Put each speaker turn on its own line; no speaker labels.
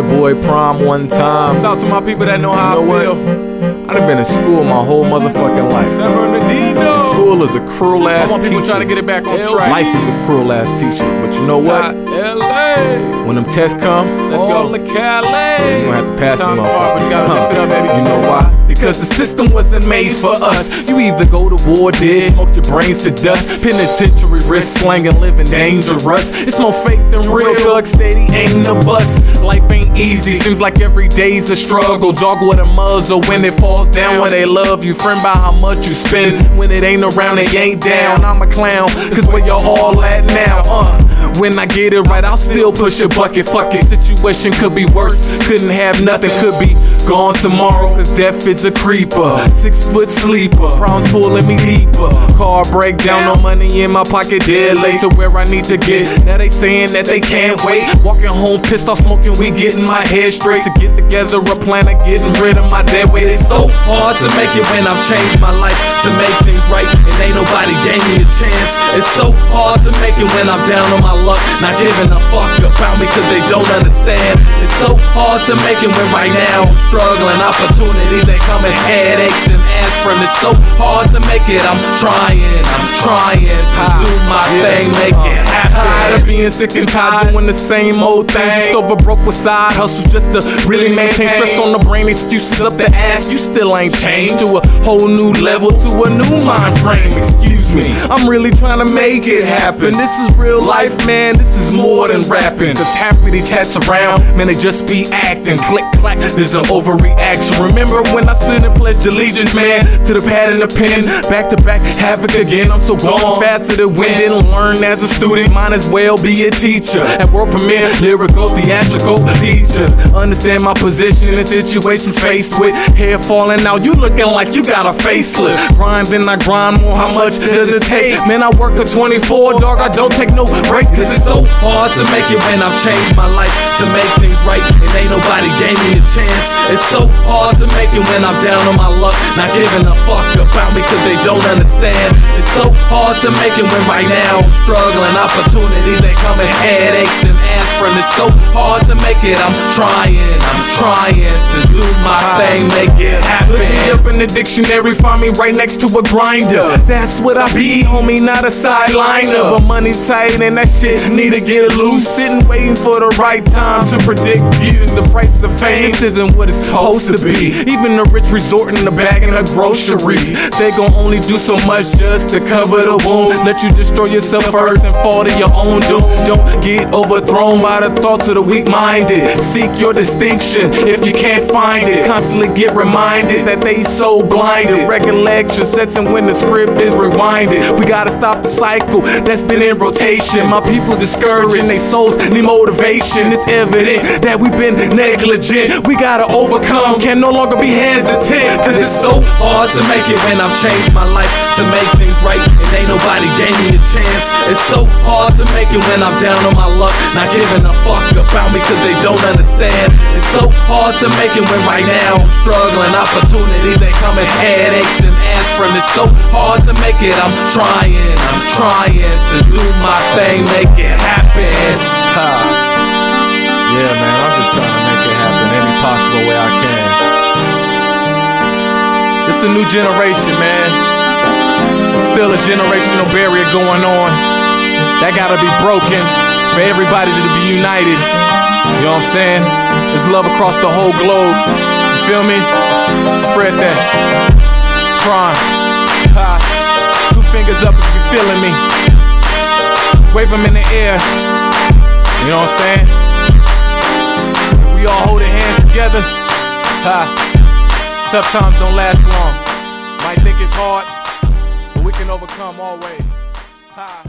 your boy Prime one time.
Shout out to my people that know how
You know
I
what? I done been in school my whole motherfucking life.
San Bernardino.
School is a cruel
I
ass
want people
teacher.
trying to get it back on
Life
track.
is a cruel ass teacher. But you know what?
LA.
When them tests come,
Let's
all
go. to Cali.
You gonna have to pass them off.
hard, but you gotta lift it up, baby.
You know why? Because the system wasn't made for us. You either go to war, dead, smoke your brains to dust. Penitentiary risk, slanging, living dangerous. It's more fake than real. Thug steady, ain't a bust. Life ain't easy. Seems like every day's a struggle. Dog with a muzzle when it falls down. When they love you, friend by how much you spend. When it ain't around, they ain't down. I'm a clown, cause where y'all all at now? Uh. When I get it right, I'll still push a bucket. Fuck it, situation could be worse. Couldn't have nothing, could be gone tomorrow. Cause death is a creeper. Six foot sleeper, problems pulling me deeper. Car breakdown, no money in my pocket, dead late to where I need to get. Now they saying that they can't wait. Walking home pissed off smoking, we getting my head straight. To get together a plan of getting rid of my dead weight. It's so hard to make it when I've changed my life. To make things right, and ain't nobody gave me a chance. It's so hard to make it when I'm down on my luck. Not giving a fuck about me cause they don't understand. It's so hard to make it when right now I'm struggling. Opportunities they come in headaches and aspirin. It's so hard to make it. I'm trying, I'm trying to do my thing, make it happen. Tired of being sick and tired doing the same old thing. Just over broke with side hustles just to really maintain stress on the brain. Excuses up the ass. You still ain't changed to a whole new level, to a new mind frame. Excuse me. I'm really trying to make it happen. This is real life, man. This is more than rapping. Cause half of these cats around, man, they just be acting. Click, clack, there's an overreaction. Remember when I stood and pledged allegiance, man, to the pad and the pen? Back to back, havoc again. I'm so gone, faster than wind. Didn't learn as a student, might as well be a teacher. At world premiere, lyrical, theatrical features. Understand my position in situations faced with hair falling out. You looking like you got a facelift. Grind, then I grind more. How much does it take? Man, I work a 24, dog. I don't take no breaks. Cause it's so hard to make it when I've changed my life. To make things right, and ain't nobody gave me a chance. It's so hard to make it when I'm down on my luck. Not giving a fuck about me cause they don't understand. It's so hard to make it when right now I'm struggling. Opportunities they come in headaches and aspirin. It's so hard to make it. I'm trying, I'm trying to do my thing, make it happen. Look me up in the dictionary, find me right next to a grinder. That's what I be, homie, not a sideliner. But money tight and that shit need to get loose. Sitting waiting for the right time to predict views. The price of fame this isn't what it's supposed to be. Even the rich resorting to bagging the groceries. They gon' only do so much just to cover the wound. Let you destroy yourself first and fall to your own doom. Don't get overthrown by the thoughts of the weak minded. Seek your distinction if you can't find it. Constantly get reminded that they so blinded. Recollection sets in when the script is rewinded. We gotta stop the cycle that's been in rotation. My people's discouraged and they souls need motivation. It's evident that we've been negligent. We gotta overcome, can no longer be hesitant. Cause it's so hard to make it when I've changed my life. To make things right, and ain't nobody gave me a chance. It's so hard to make it when I'm down on my luck. Not giving a fuck about me cause they don't understand. It's so hard to make it when right now I'm struggling. Opportunities they come in headaches and aspirin. It's so hard to make it. I'm trying, I'm trying to do my thing, make it happen. Ha. Yeah, man, I'm just trying It's a new generation, man. Still a generational barrier going on. That gotta be broken for everybody to be united. You know what I'm saying? It's love across the whole globe. You feel me? Spread that. It's prime. Ha. Two fingers up if you feeling me. Wave them in the air. You know what I'm saying? we all holding hands together, ha. Tough times don't last long. Might think it's hard, but we can overcome always. Ha.